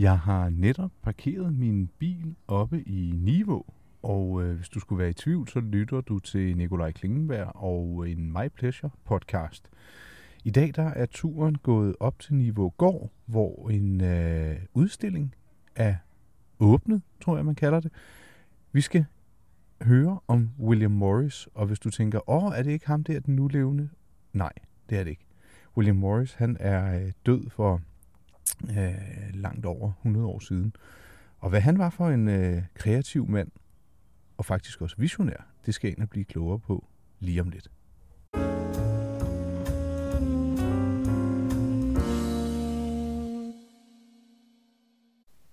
Jeg har netop parkeret min bil oppe i Niveau, og øh, hvis du skulle være i tvivl, så lytter du til Nikolaj Klingenberg og en My Pleasure podcast. I dag der er turen gået op til Niveau Gård, hvor en øh, udstilling er åbnet, tror jeg man kalder det. Vi skal høre om William Morris, og hvis du tænker, åh, er det ikke ham der, den nu levende? Nej, det er det ikke. William Morris, han er øh, død for øh, langt over 100 år siden. Og hvad han var for en øh, kreativ mand, og faktisk også visionær, det skal en ind og blive klogere på lige om lidt.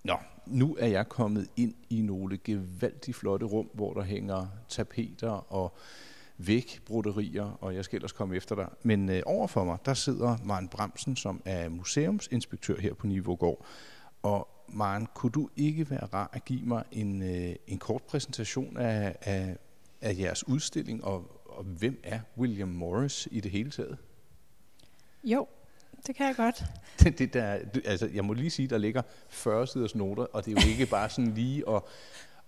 Nå, nu er jeg kommet ind i nogle gevaldigt flotte rum, hvor der hænger tapeter og vægbroderier, og jeg skal ellers komme efter dig. Men øh, overfor mig, der sidder Maren Bremsen, som er museumsinspektør her på Nivågård. Og Maren, kunne du ikke være rar at give mig en, øh, en kort præsentation af, af, af jeres udstilling, og, og hvem er William Morris i det hele taget? Jo, det kan jeg godt. Det, det der, altså, jeg må lige sige, der ligger 40 siders noter, og det er jo ikke bare sådan lige at,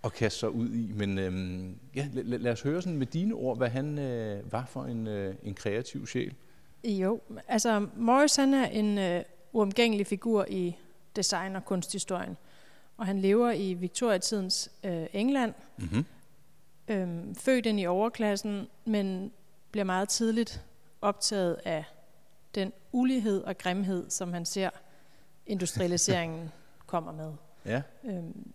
at kaste sig ud i. Men øhm, ja, lad, lad os høre sådan med dine ord, hvad han øh, var for en, øh, en kreativ sjæl. Jo, altså Morris han er en øh, uomgængelig figur i design- og kunsthistorien. Og han lever i Victoria-tidens øh, England. Mm-hmm. Øhm, født ind i overklassen, men bliver meget tidligt optaget af den ulighed og grimhed, som han ser industrialiseringen kommer med. Ja. Øhm,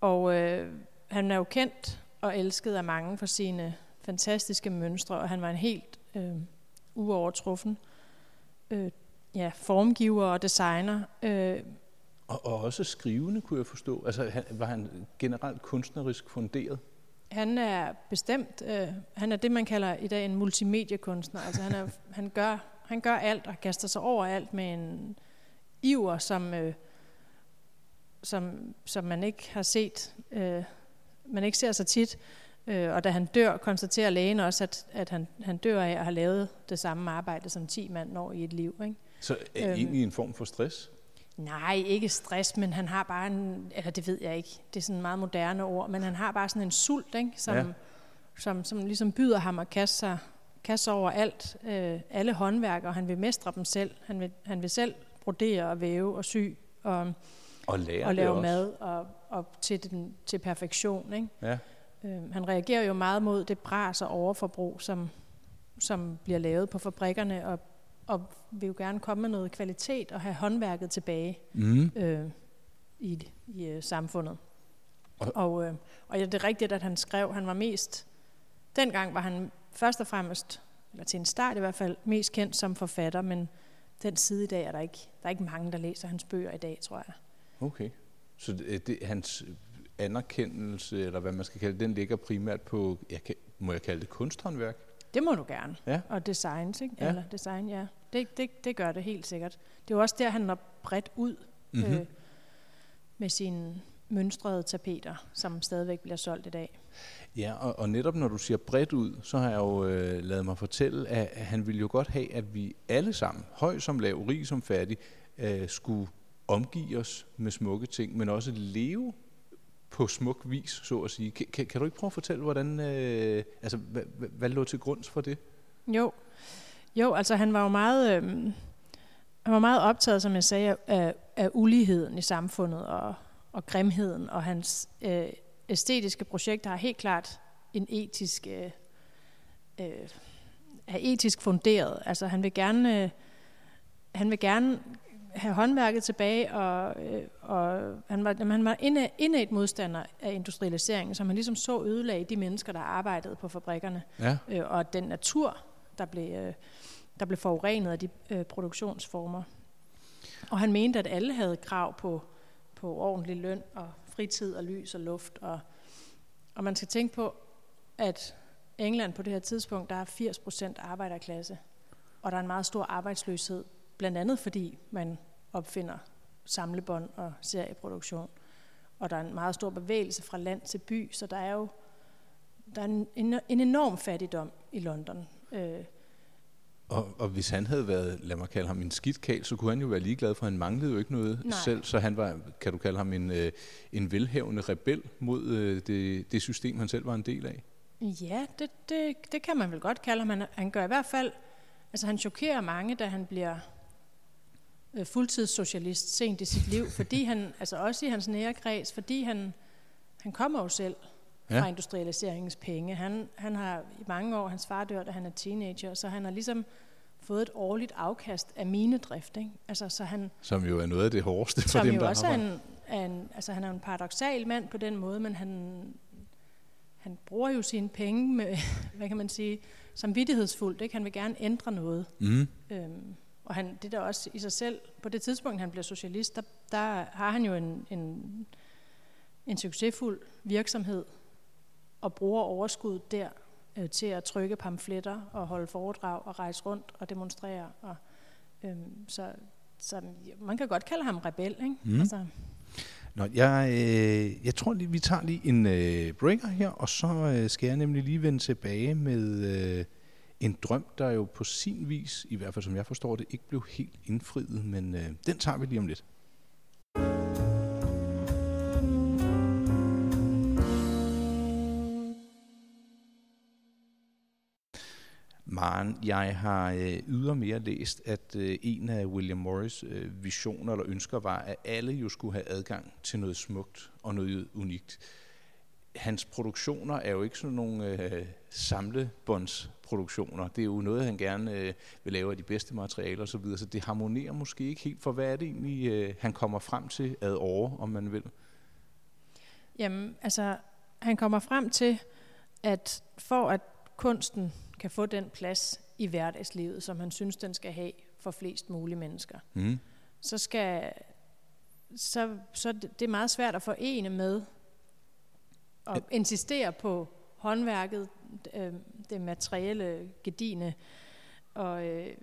og øh, han er jo kendt og elsket af mange for sine fantastiske mønstre, og han var en helt øh, uovertruffen øh, ja, formgiver og designer. Øh. Og, og også skrivende, kunne jeg forstå. Altså, han, var han generelt kunstnerisk funderet? Han er bestemt, øh, han er det, man kalder i dag en multimediekunstner. Altså, han, er, han, gør, han gør alt og kaster sig over alt med en iver, som... Øh, som, som man ikke har set, øh, man ikke ser så tit. Øh, og da han dør, konstaterer lægen også, at, at han, han dør af at have lavet det samme arbejde, som 10 mand når i et liv. Ikke? Så er øhm, egentlig en form for stress? Nej, ikke stress, men han har bare en, eller det ved jeg ikke, det er sådan meget moderne ord, men han har bare sådan en sult, ikke? Som, ja. som, som ligesom byder ham at kaste sig, kaste sig over alt, øh, alle håndværker, og han vil mestre dem selv. Han vil, han vil selv brodere og væve og sy, og og, lære og lave mad og, og til, den, til perfektion. Ikke? Ja. Øh, han reagerer jo meget mod det bras og overforbrug, som, som bliver lavet på fabrikkerne, og, og vil jo gerne komme med noget kvalitet og have håndværket tilbage mm. øh, i, i øh, samfundet. Og, og, øh, og ja, det er rigtigt, at han skrev, han var mest, dengang var han først og fremmest, eller til en start i hvert fald, mest kendt som forfatter, men den side i dag er der ikke, der er ikke mange, der læser hans bøger i dag, tror jeg. Okay. Så det, det, hans anerkendelse, eller hvad man skal kalde det, den ligger primært på, jeg kan, må jeg kalde det kunsthåndværk? Det må du gerne. Ja. Og designs, ikke? Ja. Eller design, ja. Det, det, det gør det helt sikkert. Det er jo også der, han når bredt ud mm-hmm. øh, med sine mønstrede tapeter, som stadigvæk bliver solgt i dag. Ja, og, og netop når du siger bredt ud, så har jeg jo øh, lavet mig fortælle, at han ville jo godt have, at vi alle sammen, høj som lav, rig som fattig, øh, skulle omgive os med smukke ting, men også leve på smuk vis, så at sige. Kan, kan du ikke prøve at fortælle, hvordan, øh, altså, hvad, hvad, hvad lå til grund for det? Jo, jo altså han var jo meget, øh, han var meget optaget, som jeg sagde, af, af uligheden i samfundet og, og grimheden, og hans øh, æstetiske projekter har helt klart en etisk, øh, øh, er etisk funderet. Altså han vil gerne, øh, han vil gerne have håndværket tilbage, og, øh, og han var, han var indet modstander af industrialiseringen, som han ligesom så ødelagde de mennesker, der arbejdede på fabrikkerne, ja. øh, og den natur, der blev, øh, der blev forurenet af de øh, produktionsformer. Og han mente, at alle havde krav på, på ordentlig løn og fritid og lys og luft. Og, og man skal tænke på, at England på det her tidspunkt, der er 80 procent arbejderklasse, og der er en meget stor arbejdsløshed Blandt andet fordi man opfinder samlebånd og serieproduktion. Og der er en meget stor bevægelse fra land til by, så der er jo der er en, en, en enorm fattigdom i London. Øh, Og, og hvis han havde været, lad mig kalde ham en skidt kal, så kunne han jo være ligeglad, for han manglede jo ikke noget Nej. selv. Så han var, kan du kalde ham en, øh, en velhævende rebel mod øh, det, det system, han selv var en del af? Ja, det, det, det kan man vel godt kalde ham. Han, han gør i hvert fald, altså han chokerer mange, da han bliver øh, fuldtidssocialist sent i sit liv, fordi han, altså også i hans nære kreds, fordi han, han kommer jo selv fra Ja. industrialiseringens penge. Han, han har i mange år, hans far dør, da han er teenager, så han har ligesom fået et årligt afkast af minedrift. Ikke? Altså, så han, Som jo er noget af det hårdeste for som dem, jo der også er en, er en, altså han er en paradoxal mand på den måde, men han, han bruger jo sine penge med, hvad kan man sige, samvittighedsfuldt. Ikke? Han vil gerne ændre noget. Mm. Øhm, og han, det der også i sig selv, på det tidspunkt, han bliver socialist, der, der har han jo en, en, en succesfuld virksomhed og bruger overskuddet der øh, til at trykke pamfletter og holde foredrag og rejse rundt og demonstrere. Og, øhm, så, så man kan godt kalde ham rebel, ikke? Mm. Altså, Nå, jeg, øh, jeg tror lige, vi tager lige en øh, breaker her, og så øh, skal jeg nemlig lige vende tilbage med øh, en drøm, der jo på sin vis, i hvert fald som jeg forstår det, ikke blev helt indfriet, men øh, den tager vi lige om lidt. Maren, jeg har øh, ydermere læst, at øh, en af William Morris øh, visioner eller ønsker var, at alle jo skulle have adgang til noget smukt og noget unikt. Hans produktioner er jo ikke sådan nogle øh, samlebåndsproduktioner. Det er jo noget, han gerne øh, vil lave af de bedste materialer osv., så, videre, så det harmonerer måske ikke helt, for hvad er det egentlig, øh, han kommer frem til ad år, om man vil? Jamen, altså, han kommer frem til, at for at kunsten kan få den plads i hverdagslivet, som han synes, den skal have for flest mulige mennesker, Mm. så skal så, så det det er meget svært at forene med at insistere på håndværket, øh, det materielle, gedine, og, øh,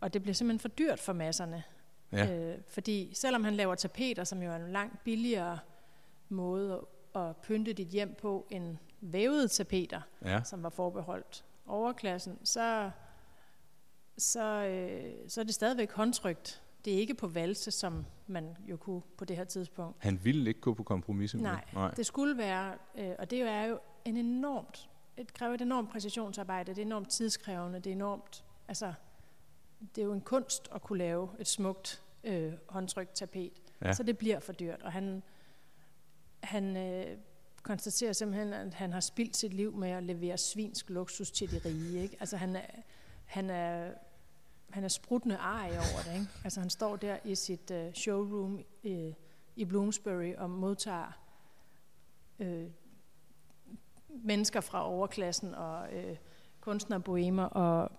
og det bliver simpelthen for dyrt for masserne. Ja. Øh, fordi selvom han laver tapeter, som jo er en langt billigere måde at, at pynte dit hjem på end vævede tapeter, ja. som var forbeholdt overklassen, så, så, øh, så er det stadigvæk håndtrykt. Det er ikke på valse, som man jo kunne på det her tidspunkt. Han ville ikke gå på kompromis. simpelthen. Nej, Nej. Det skulle være, øh, og det er jo en enormt, det kræver et enormt præcisionsarbejde, det er enormt tidskrævende, det er enormt, altså, det er jo en kunst at kunne lave et smukt øh, håndtrykt tapet, ja. så det bliver for dyrt, og han, han øh, konstaterer simpelthen, at han har spildt sit liv med at levere svinsk luksus til de rige, ikke? Altså han er, han er, han er sprutende ej over det, ikke? Altså han står der i sit øh, showroom øh, i Bloomsbury og modtager øh, mennesker fra overklassen og øh, kunstnere bohemer og,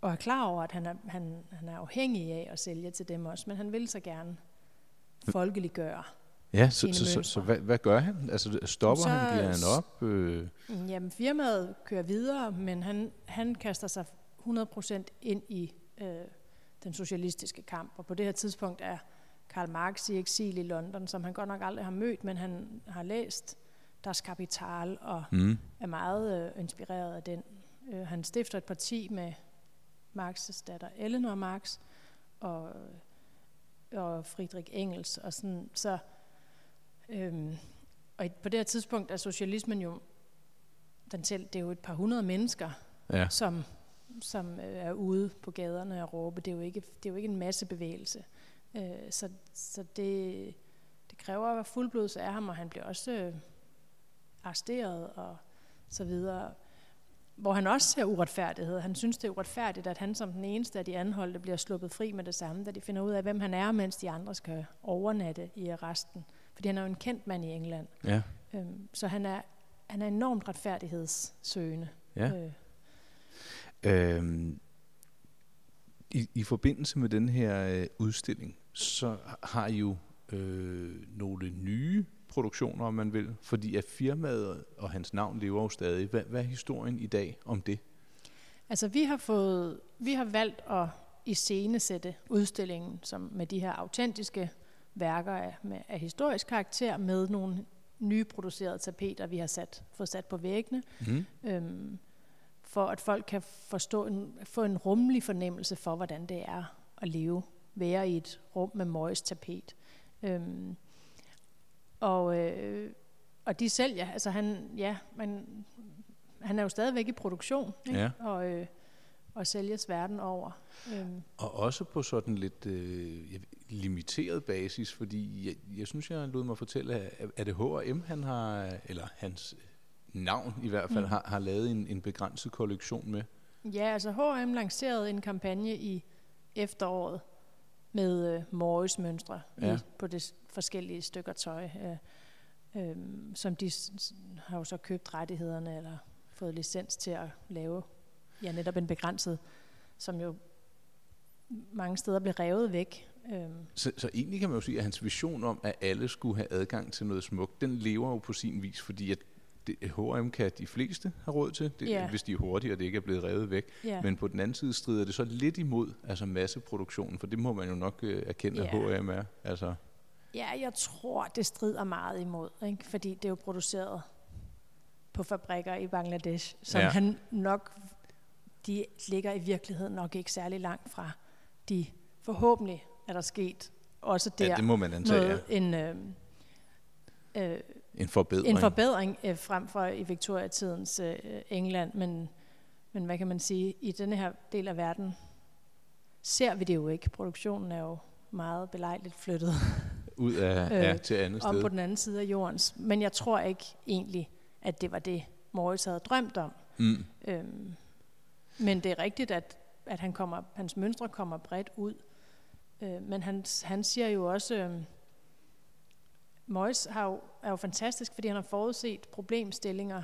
og er klar over, at han er, han, han er afhængig af at sælge til dem også, men han vil så gerne folkeliggøre. Ja, så, så, så, så hvad, hvad gør han? Altså stopper Så- han, giver han op? Øh, Jamen, firmaet kører videre, men han, han kaster sig 100% ind i øh, den socialistiske kamp. Og på det her tidspunkt er Karl Marx i eksil i London, som han godt nok aldrig har mødt, men han har læst Das Kapital og mm. er meget øh, inspireret af den. Øh, han stifter et parti med Marx' datter Eleanor Marx og, og Friedrich Engels. Og sådan, så, øhm, og på det her tidspunkt er socialismen jo, den selv, det er jo et par hundrede mennesker, Ja. som, som øh, er ude på gaderne og råbe. Det er jo ikke, det er jo ikke en masse bevægelse. Øh, så så det, det kræver at være fuldblods af ham, og han bliver også øh, arresteret og så videre. Hvor han også ser uretfærdighed. Han synes, det er uretfærdigt, at han som den eneste af de anholdte bliver sluppet fri med det samme, da de finder ud af, hvem han er, mens de andre skal overnatte i arresten. Fordi han er jo en kendt mand i England. Ja. Øhm, så han er, han er enormt retfærdighedssøgende. Ja. Øh, Øhm, i, I forbindelse med den her øh, udstilling, så har I jo øh, nogle nye produktioner, om man vil, fordi at firmaet og hans navn lever jo stadig. Hvad, hvad er historien i dag om det? Altså vi har fået, vi har valgt at iscenesætte udstillingen som med de her autentiske værker af, med, af historisk karakter med nogle nye producerede tapeter, vi har sat, fået sat på væggene, Mm. øhm, for at folk kan forstå en, få en rummelig fornemmelse for, hvordan det er at leve, være i et rum med møjes tapet. Øhm, og, øh, og de sælger, altså han, ja, man, han er jo stadigvæk i produktion, ikke? Ja. Og, øh, og sælges verden over. Øhm, Og også på sådan lidt øh, limiteret basis, fordi jeg, jeg synes, jeg lod mig fortælle, at er det H&M, han har, eller hans navn i hvert fald, Mm. har, har lavet en, en begrænset kollektion med. Ja, altså H&M lancerede en kampagne i efteråret med øh, Morris mønstre Ja. på de forskellige stykker tøj, øh, øh, som de s- har jo så købt rettighederne eller fået licens til at lave. Ja, netop en begrænset, som jo mange steder blev revet væk. Øh, Så, så egentlig kan man jo sige, at hans vision om, at alle skulle have adgang til noget smukt, den lever jo på sin vis, fordi at det, H&M kan de fleste have råd til, det, Ja. hvis de er hurtige, og det ikke er blevet revet væk. ja. Men på den anden side strider det så lidt imod altså masseproduktionen, for det må man jo nok øh, erkende, at Ja. H&M er. Altså, Ja, jeg tror, det strider meget imod, ikke? fordi det er jo produceret på fabrikker i Bangladesh, som Ja. ja. han nok, de ligger i virkeligheden nok ikke særlig langt fra. De forhåbentlig er der sket også der ja, det må man antage, noget, ja. en, øh, øh, En forbedring. en forbedring øh, frem for i Victoria-tidens øh, England, men, men hvad kan man sige, i denne her del af verden ser vi det jo ikke. Produktionen er jo meget belejligt flyttet ud af Øh, ja, til andet om sted. på den anden side af jordens. Men jeg tror ikke egentlig, at det var det, Morris havde drømt om. Mm. Øhm, men det er rigtigt, at, at han kommer, hans mønstre kommer bredt ud. Øh, men han, han siger jo også, øh, Morris har jo, er jo fantastisk, fordi han har forudset problemstillinger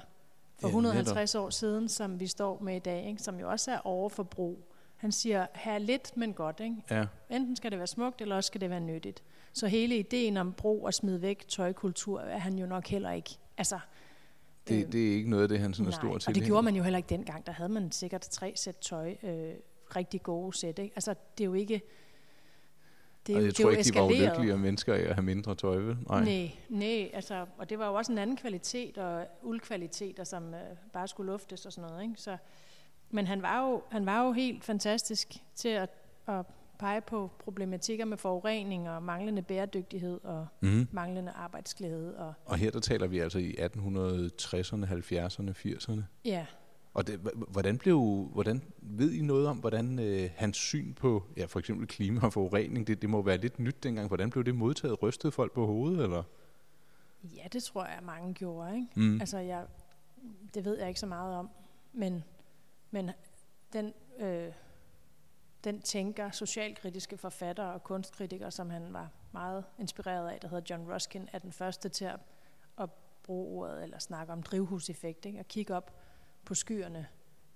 for Ja, 150 år siden, som vi står med i dag, ikke? som jo også er overforbrug. Han siger, her lidt, men godt. Ikke? Ja. Enten skal det være smukt, eller også skal det være nyttigt. Så hele ideen om brug og smid væk tøjkultur er han jo nok heller ikke. Altså, Det, øh, det er ikke noget af det, han sådan er stor og til. det gjorde man jo heller ikke dengang. Der havde man sikkert tre sæt tøj, øh, rigtig gode sæt. Ikke? Altså, det er jo ikke... Det og jeg det tror ikke, de var eskaleret. ulykkelige mennesker af at have mindre tøj, vel? Nej. Nej, nej, altså, og det var jo også en anden kvalitet og uldkvaliteter, som øh, bare skulle luftes og sådan noget. Ikke? Så, men han var, jo, han var jo helt fantastisk til at, at pege på problematikker med forurening og manglende bæredygtighed og Mm. manglende arbejdsglæde. Og, Og her der taler vi altså i 1860'erne, 70'erne, 80'erne. ja, Og det, hvordan blev, hvordan ved I noget om, hvordan øh, hans syn på, ja, for eksempel klima og forurening, det, det må være lidt nyt dengang. Hvordan blev det modtaget? Rystede folk på hovedet, eller? ja, det tror jeg, mange gjorde. Ikke? Mm. Altså, jeg, det ved jeg ikke så meget om, men, men den, øh, den tænker, socialkritiske forfatter og kunstkritiker, som han var meget inspireret af, der hedder John Ruskin, er den første til at, at bruge ordet eller snakke om drivhuseffekt, ikke? og kigge op på skyerne,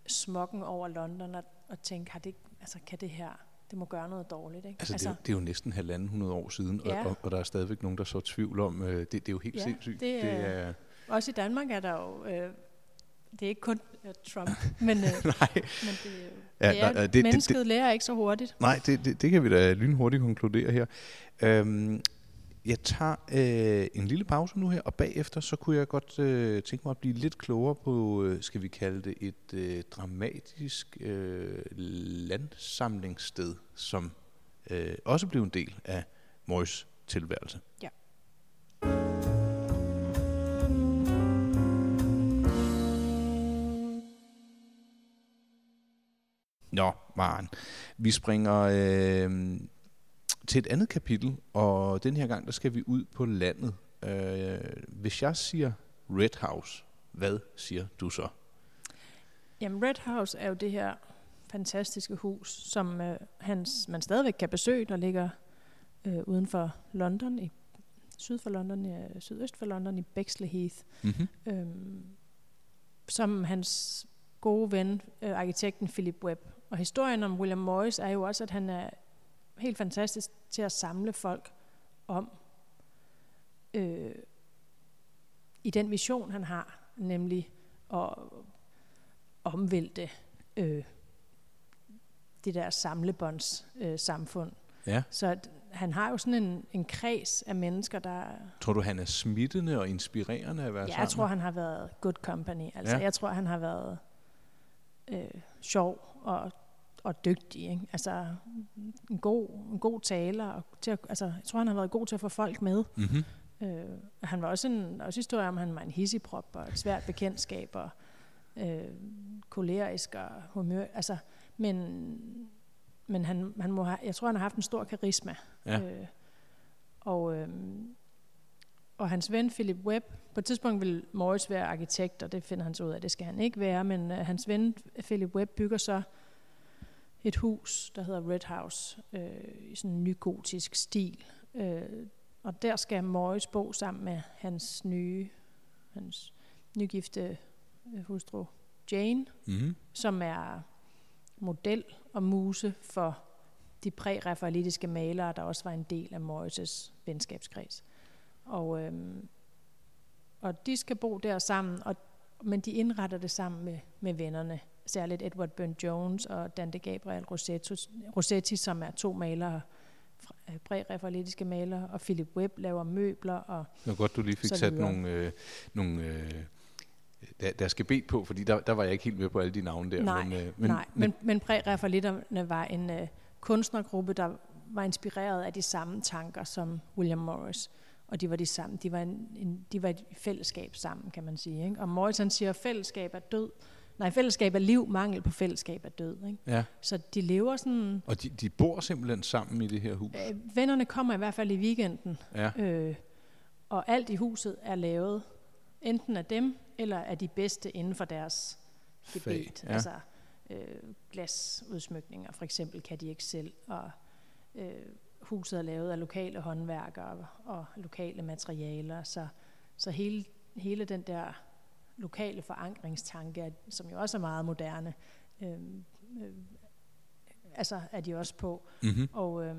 smokken over London og, og tænke, har det, altså, kan det her, det må gøre noget dårligt. Ikke? Altså, det, er jo- det er jo næsten halvanden hundrede år siden, Ja. og, og, og der er stadigvæk nogen, der så tvivl om, øh, det, det er jo helt Ja, sindssygt. det er- det er, Også i Danmark er der jo, øh, det er ikke kun øh, Trump, men, øh, nej, men det, Ja, det er, nej, det- det, det- mennesket det, lærer ikke så hurtigt. nej det, det, det kan vi da lynhurtigt konkludere her. Øhm, jeg tager øh, en lille pause nu her, og bagefter så kunne jeg godt øh, tænke mig at blive lidt klogere på, øh, skal vi kalde det et øh, dramatisk øh, landsamlingssted, som øh, også blev en del af Morris tilværelse. Ja. Nå, Maren. Vi springer øh, til et andet kapitel, og den her gang, der skal vi ud på landet. Øh, hvis jeg siger Red House, hvad siger du så? Jamen, Red House er jo det her fantastiske hus, som øh, hans, man stadigvæk kan besøge, der ligger øh, uden for London, i syd for London, øh, sydøst for London, i Bexley Heath, Mm-hmm. øhm, som hans gode ven, øh, arkitekten Philip Webb. Og historien om William Morris er jo også, at han er helt fantastisk til at samle folk om øh, i den vision, han har, nemlig at omvælte øh, det der samlebånds øh, samfund. Ja. Så han har jo sådan en, en kreds af mennesker, der... Tror du, han er smittende og inspirerende at være Ja, sammen jeg tror, han har været good company. Altså, ja. jeg tror, han har været øh, sjov og, og dygtig. Ikke? Altså en god, en god taler. Og til at, altså, jeg tror, han har været god til at få folk med. Mm-hmm. Øh, han var også en også historie om, at han var en hissigprop og et svært bekendtskab og øh, kolerisk og humør. Altså, men men han, han må have, jeg tror, han har haft en stor karisma. Ja. Øh, og, øh, og hans ven Philip Webb, på et tidspunkt vil Morris være arkitekt, og det finder han så ud af, det skal han ikke være, men øh, hans ven Philip Webb bygger så et hus, der hedder Red House, øh, i sådan en nygotisk stil. Øh, og der skal Morris bo sammen med hans nye, hans nygifte øh, hustru Jane, Mm-hmm. som er model og muse for de prærafaelitiske malere, der også var en del af Morris' venskabskreds. Og, øhm, og de skal bo der sammen, og, men de indretter det sammen med, med vennerne. Særligt Edward Burne-Jones og Dante Gabriel Rossetti, Rossetti som er to malere, øh, prærafaelitiske malere, og Philip Webb laver møbler, og Det var godt, du lige fik sat nogle, øh, nogle øh, der, der skal bed på, fordi der, der var jeg ikke helt med på alle de navne der. Nej, men, øh, Men, Nej, men, men prærafaelitterne var en øh, kunstnergruppe, der var inspireret af de samme tanker som William Morris. Og de var de samme. De var, en, en, de var et fællesskab sammen, kan man sige. Ikke? Og Morris han siger, at fællesskab er død. Nej, fællesskab er liv, mangel på fællesskab er død. Ikke? Ja, Så de lever sådan... og de, de bor simpelthen sammen i det her hus. Øh, vennerne kommer i hvert fald i weekenden, Ja, øh, og alt i huset er lavet enten af dem, eller af de bedste inden for deres gebet. Ja. Altså øh, glasudsmykninger, for eksempel kan de ikke selv, og øh, huset er lavet af lokale håndværkere og lokale materialer, så, så hele, hele den der lokale forankringstanke, som jo også er meget moderne, øh, øh, altså er de også på. Mm-hmm. Og, øh,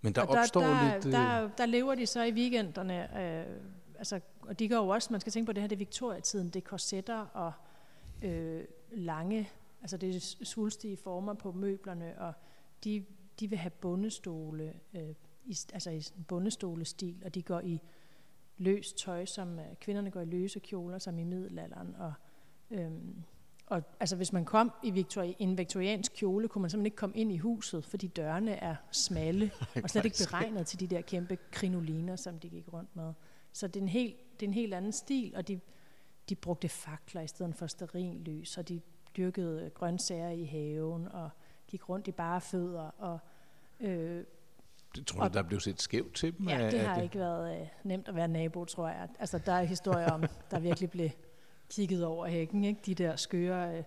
Men der og opstår der, lidt... øh, Der, der lever de så i weekenderne, øh, altså, og de går jo også, man skal tænke på det her, det er Victoria-tiden, det er korsetter og øh, lange, altså det er svulstige former på møblerne, og de, de vil have bundestole, øh, i, altså i bundestolestil, og de går i løs tøj, som øh, kvinderne går i løse kjoler, som i middelalderen, og øhm, og altså, hvis man kom i Victoria, en viktoriansk kjole, kunne man simpelthen ikke komme ind i huset, fordi dørene er smalle og slet ikke beregnet til de der kæmpe krinoliner, som de gik rundt med. Så det er en helt, det er en helt anden stil, og de, de brugte fakler i stedet for sterinlys, og de dyrkede grøntsager i haven, og gik rundt i bare fødder, og øh, Det tror du, der blev set skævt til dem? ja, det har ikke været øh, nemt at være nabo, tror jeg. Altså, der er historier om, der virkelig blev kigget over hækken, ikke? de der skøre øh,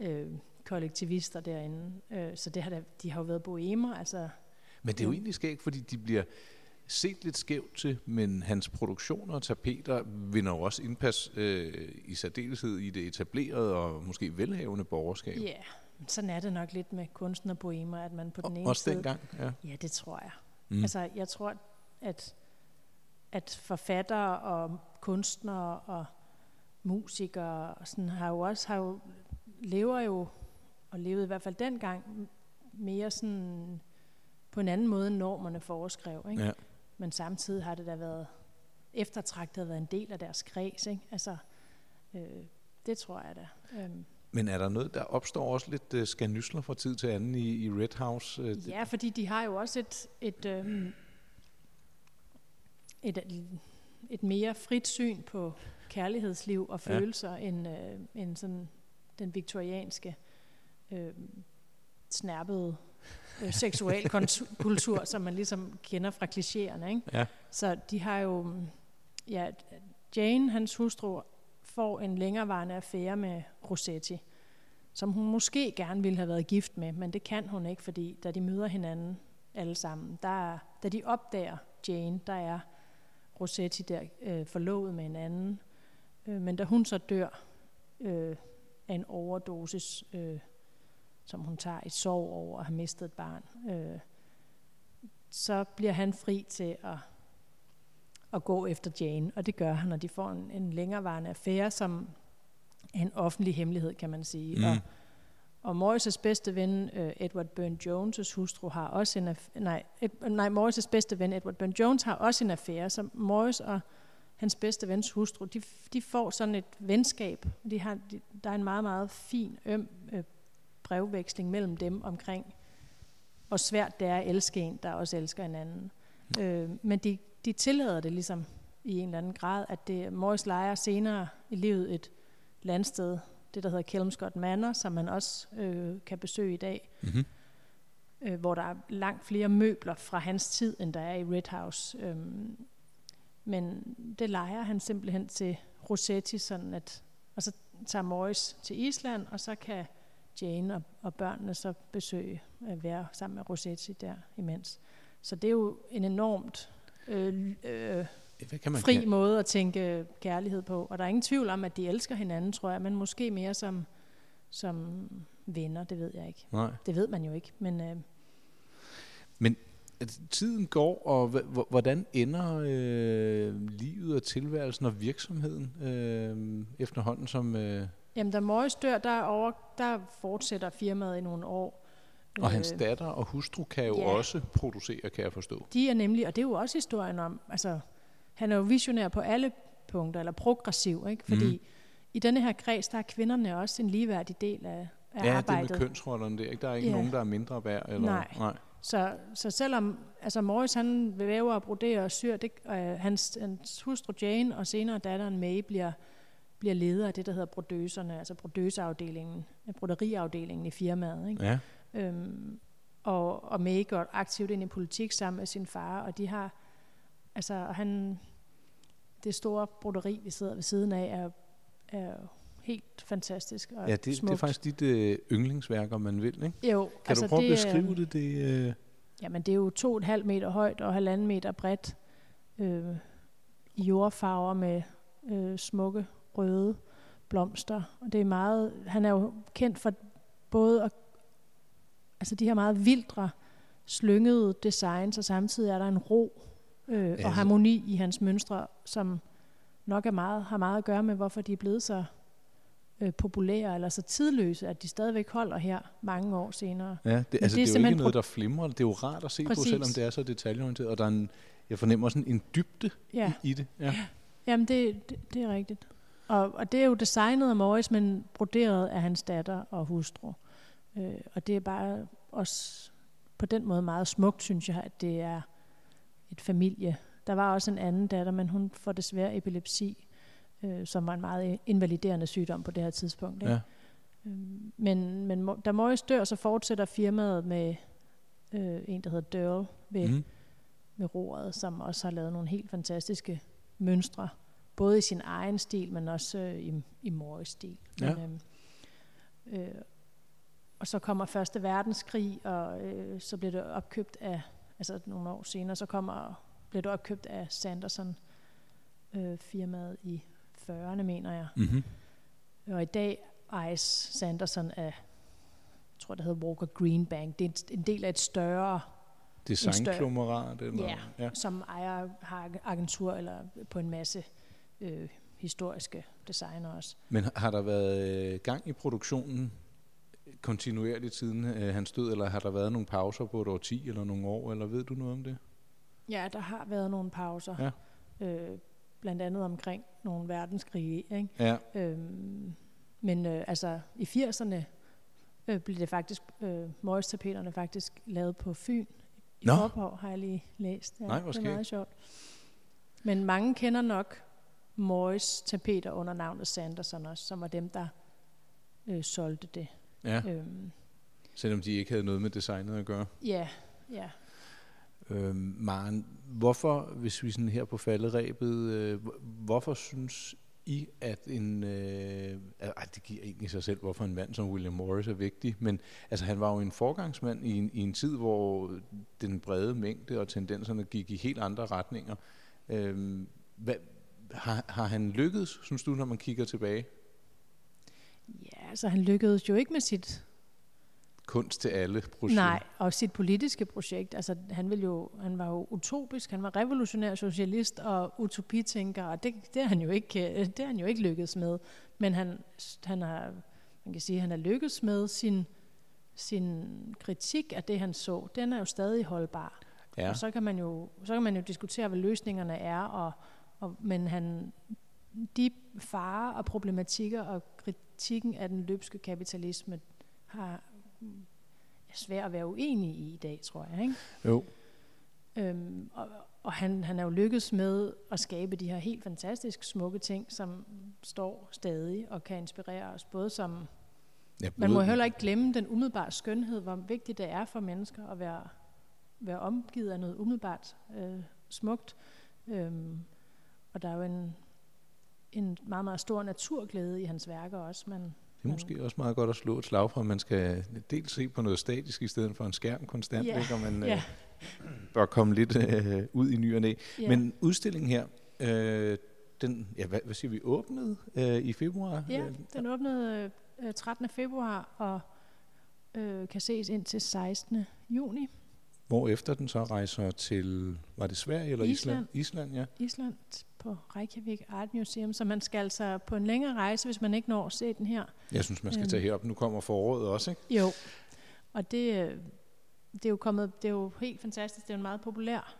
øh, kollektivister derinde. Øh, så det har da, de har jo været boemer, altså Men det er jo egentlig skægt, fordi de bliver set lidt skævt til, men hans produktioner og tapeter vinder jo også indpas øh, i særdeleshed i det etablerede og måske velhavende borgerskab. Ja, sådan er det nok lidt med kunstnerboemer, at man på den Og, ene også side... dengang, ja. Ja, det tror jeg. Mm. Altså, jeg tror, at, at forfattere og kunstnere og musikere og sådan har jo også har jo, lever jo og levede i hvert fald dengang mere sådan på en anden måde end normerne foreskrev, ikke? ja. Men samtidig har det da været eftertragtet at været en del af deres kreds, ikke? Altså, øh, det tror jeg da. Øhm, Men er der noget, der opstår også lidt uh, skanysler fra tid til anden i, i Red House? Det- Ja, fordi de har jo også et, et, øhm, et, et mere frit syn på kærlighedsliv og følelser ja. end, øh, end sådan den viktorianske øh, snærpede øh, seksuel kultur, som man ligesom kender fra klichéerne. Ikke? Ja. Så de har jo, ja, Jane, hans hustru, får en længerevarende affære med Rossetti, som hun måske gerne ville have været gift med, men det kan hun ikke, fordi da de møder hinanden alle sammen, der, da de opdager Jane, der er Rossetti der øh, forlovet med en anden, øh, men da hun så dør øh, af en overdosis, øh, som hun tager i sorg over at have mistet et barn, øh, så bliver han fri til at, at gå efter Jane, og det gør han, og de får en, en længerevarende affære, som er en offentlig hemmelighed, kan man sige. Mm. Og, og Morris' bedste ven, øh, Edward Burne-Jones' hustru, har også en affære, nej, et, nej, Morris' bedste ven, Edward Burne-Jones, har også en affære, så Morris og hans bedste vens hustru, de, de får sådan et venskab. De har, de, der er en meget, meget fin, øm øh, brevveksling mellem dem omkring, hvor svært det er at elske en, der også elsker hinanden. Mm. Øh, men de, de tillader det ligesom i en eller anden grad, at det, Morris leger senere i livet et landsted, det der hedder Kelmscott Manor, som man også øh, kan besøge i dag, mm-hmm. øh, hvor der er langt flere møbler fra hans tid, end der er i Red House. Øh, men det leger han simpelthen til Rossetti, sådan at, og så tager Morris til Island, og så kan Jane og, og børnene så besøge, at være sammen med Rossetti der imens. Så det er jo en enormt øh, øh, Hvad kan man fri kan? måde at tænke kærlighed på. Og der er ingen tvivl om, at de elsker hinanden, tror jeg, men måske mere som, som venner, det ved jeg ikke. Nej. Det ved man jo ikke, men... Øh, men tiden går, og hvordan ender øh, livet og tilværelsen og virksomheden øh, efterhånden som... Øh Jamen, da Morris dør, der, over, der fortsætter firmaet i nogle år. Og hans øh, datter og hustru kan jo ja, også producere, kan jeg forstå. De er nemlig, og det er jo også historien om, altså, han er jo visionær på alle punkter, eller progressiv, ikke? Fordi mm. i denne her kreds, der er kvinderne også en ligeværdig del af, af ja, arbejdet. Ja, det med kønsrollerne der, ikke? Der er ikke ja. nogen, der er mindre værd. Eller, nej. nej. Så, så selvom altså Morris han væver og broderer og syr, det, øh, hans, hans hustru Jane og senere datteren May bliver, bliver leder af det, der hedder brodøserne, altså brodøseafdelingen, broderiafdelingen i firmaet. Ikke? Ja. Øhm, og, og May går aktivt ind i politik sammen med sin far, og de har, altså han, det store broderi, vi sidder ved siden af, er, er helt fantastisk og Ja, det, smukt. det er faktisk dit øh, yndlingsværker, man vil, ikke? Jo. Kan altså du prøve det, at beskrive det? det øh... Jamen, det er jo to og et halvt meter højt og halvanden meter bredt øh, i jordfarver med øh, smukke røde blomster. Og det er meget, han er jo kendt for både at, altså de her meget vildre, slyngede designs, og samtidig er der en ro øh, ja, og harmoni i hans mønstre, som nok er meget, har meget at gøre med, hvorfor de er blevet så øh, populære eller så tidløse, at de stadigvæk holder her mange år senere. Ja, det, altså, det, er, det er jo ikke noget, der flimrer. Det er jo rart at se Præcis. på, selvom det er så detaljeorienteret. Og der er en, jeg fornemmer sådan en dybde ja. i, i det. Ja. ja. Jamen, det, det, det er rigtigt. Og, og det er jo designet af Morris, men broderet af hans datter og hustru. Øh, og det er bare også på den måde meget smukt, synes jeg, at det er et familie. Der var også en anden datter, men hun får desværre epilepsi øh, som var en meget invaliderende sygdom på det her tidspunkt. Ikke? Ja. Øhm, men, men da Morris dør, så fortsætter firmaet med øh, en, der hedder Dørl ved, mm. ved roret, som også har lavet nogle helt fantastiske mønstre, både i sin egen stil, men også øh, i, i Morris stil. Ja. Men, øh, øh, og så kommer Første Verdenskrig, og øh, så bliver det opkøbt af, altså nogle år senere, så kommer, bliver det opkøbt af Sanderson øh, firmaet i 40'erne, mener jeg. Mm-hmm. Og i dag ejes Sanderson af, jeg tror det hedder Walker Green Bank. Det er en del af et større designklomerat eller ja, ja, som ejer har agentur eller på en masse øh, historiske designer også. Men har der været øh, gang i produktionen kontinuerligt siden øh, hans død, eller har der været nogle pauser på et år 10 eller nogle år, eller ved du noget om det? Ja, der har været nogle pauser. Ja. Øh, blandt andet omkring nogle verdenskrige. Ikke? Ja. Øhm, men øh, altså i 80'erne øh, blev det faktisk, øh, Morris-tapeterne faktisk lavet på Fyn. I no. Forborg har jeg lige læst. Ja, Nej, hvor det er meget sjovt. Men mange kender nok Morris tapeter under navnet Sanderson også, som var dem, der øh, solgte det. Ja. Øhm, Selvom de ikke havde noget med designet at gøre. Ja, ja. Øh, Maren, hvorfor, hvis vi sådan her på falderæbet, øh, hvorfor synes I, at en... Øh, ej, det giver egentlig sig selv, hvorfor en mand som William Morris er vigtig, men altså, han var jo en forgangsmand i en, i en tid, hvor den brede mængde og tendenserne gik i helt andre retninger. Øh, hvad, har, har han lykkedes, synes du, når man kigger tilbage? Ja, altså han lykkedes jo ikke med sit kunst til alle projekt. Nej, og sit politiske projekt. Altså, han, ville jo, han var jo utopisk, han var revolutionær socialist og utopitænker, og det, det, er han jo ikke, det er han jo ikke lykkedes med. Men han, han har, man kan sige, han har lykkedes med sin, sin kritik af det, han så. Den er jo stadig holdbar. Ja. Og så kan man jo, så kan man jo diskutere, hvad løsningerne er, og, og, men han, de farer og problematikker og kritikken af den løbske kapitalisme har er svært at være uenig i i dag, tror jeg. Ikke? Jo. Øhm, og og han, han er jo lykkedes med at skabe de her helt fantastisk smukke ting, som står stadig og kan inspirere os, både som... Ja, Man må heller ikke glemme den umiddelbare skønhed, hvor vigtigt det er for mennesker at være, være omgivet af noget umiddelbart øh, smukt. Øhm, og der er jo en, en meget, meget stor naturglæde i hans værker også. Man, det er måske også meget godt at slå et slag for, at man skal dels se på noget statisk i stedet for en skærm konstant, Ja. ikke? og man Ja. øh, bør komme lidt øh, ud i ny og næ. ja. Men udstillingen her, øh, den, ja, hvad, hvad siger vi, åbnede øh, i februar? Ja, den åbnede øh, 13. februar og øh, kan ses indtil 16. juni. Hvor efter den så rejser til, var det Sverige eller Island? Island. Island, ja. Island på Reykjavik Art Museum, så man skal altså på en længere rejse, hvis man ikke når at se den her. Jeg synes, man skal Øhm. tage herop. Nu kommer foråret også, ikke? Jo, og det, øh, det er jo kommet, det er jo helt fantastisk. Det er jo en meget populær.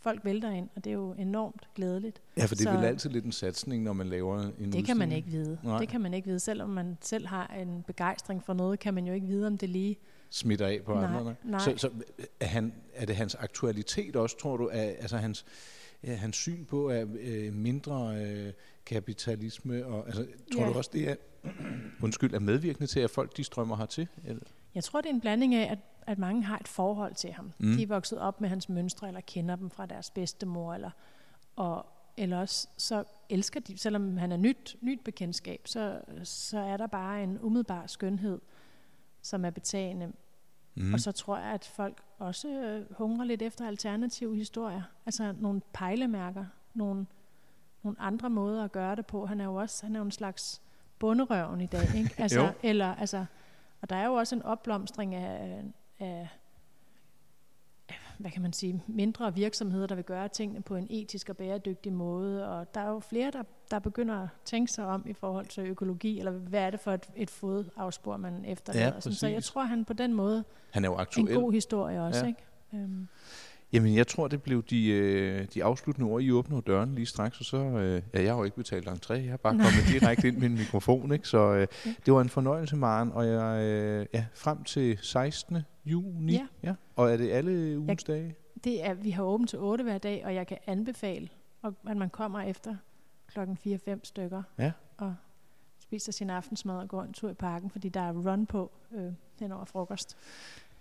Folk vælter ind, og det er jo enormt glædeligt. Ja, for det er Så- vel altid lidt en satsning, når man laver en Det udstilling. kan man ikke vide. Nej. Det kan man ikke vide. Selvom man selv har en begejstring for noget, kan man jo ikke vide, om det lige... Smitter af på Nej, andre. nej. Så, så er, han, er det hans aktualitet også, tror du? Er, altså hans, er hans syn på er, øh, mindre øh, kapitalisme? Og, altså, tror Ja. du også, det er, undskyld, er medvirkende til, at folk de strømmer hertil? Eller? Jeg tror, det er en blanding af, at, at mange har et forhold til ham. Mm. De er vokset op med hans mønstre, eller kender dem fra deres bedstemor, eller, og, eller også så elsker de, selvom han er nyt, nyt bekendtskab, så, så er der bare en umiddelbar skønhed, som er betagende. Mm. Og så tror jeg, at folk også øh, hungrer lidt efter alternative historier. Altså nogle pejlemærker, nogle, nogle andre måder at gøre det på. Han er jo også han er jo en slags bunderøven i dag. Ikke? Altså, eller, altså, og der er jo også en opblomstring af, af hvad kan man sige, mindre virksomheder, der vil gøre tingene på en etisk og bæredygtig måde. Og der er jo flere, der, der begynder at tænke sig om i forhold til økologi, eller hvad er det for et, et fodafspor, man efterlader. Ja, så jeg tror, han på den måde Han er jo aktuel. en god historie også, ja. ikke? Øhm, Jamen, jeg tror, det blev de, øh, de afsluttende ord. I åbner dørene lige straks, og så... Øh, ja, jeg har jo ikke betalt entré. Jeg har bare Nej. kommet direkte ind med en mikrofon, ikke? Så øh, det var en fornøjelse, Maren. Og jeg, øh, ja, frem til 16. juni. Ja. ja. Og er det alle ugens dage? det er, vi har åbent til 8 hver dag, og jeg kan anbefale, og- at man kommer efter klokken 4-5 stykker Ja. og spiser sin aftensmad og går en tur i parken, fordi der er run på øh, hen over frokost.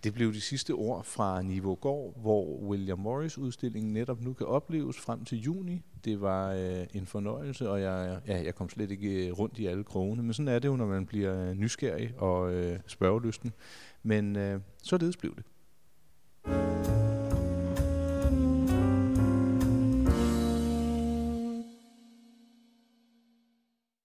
Det blev de sidste ord fra Niveau Gård, hvor William Morris udstillingen netop nu kan opleves frem til juni. Det var øh, en fornøjelse, og jeg, ja, jeg kom slet ikke øh, rundt i alle krogene, men sådan er det jo, når man bliver øh, nysgerrig og øh, spørgelysten. Men øh, således blev det.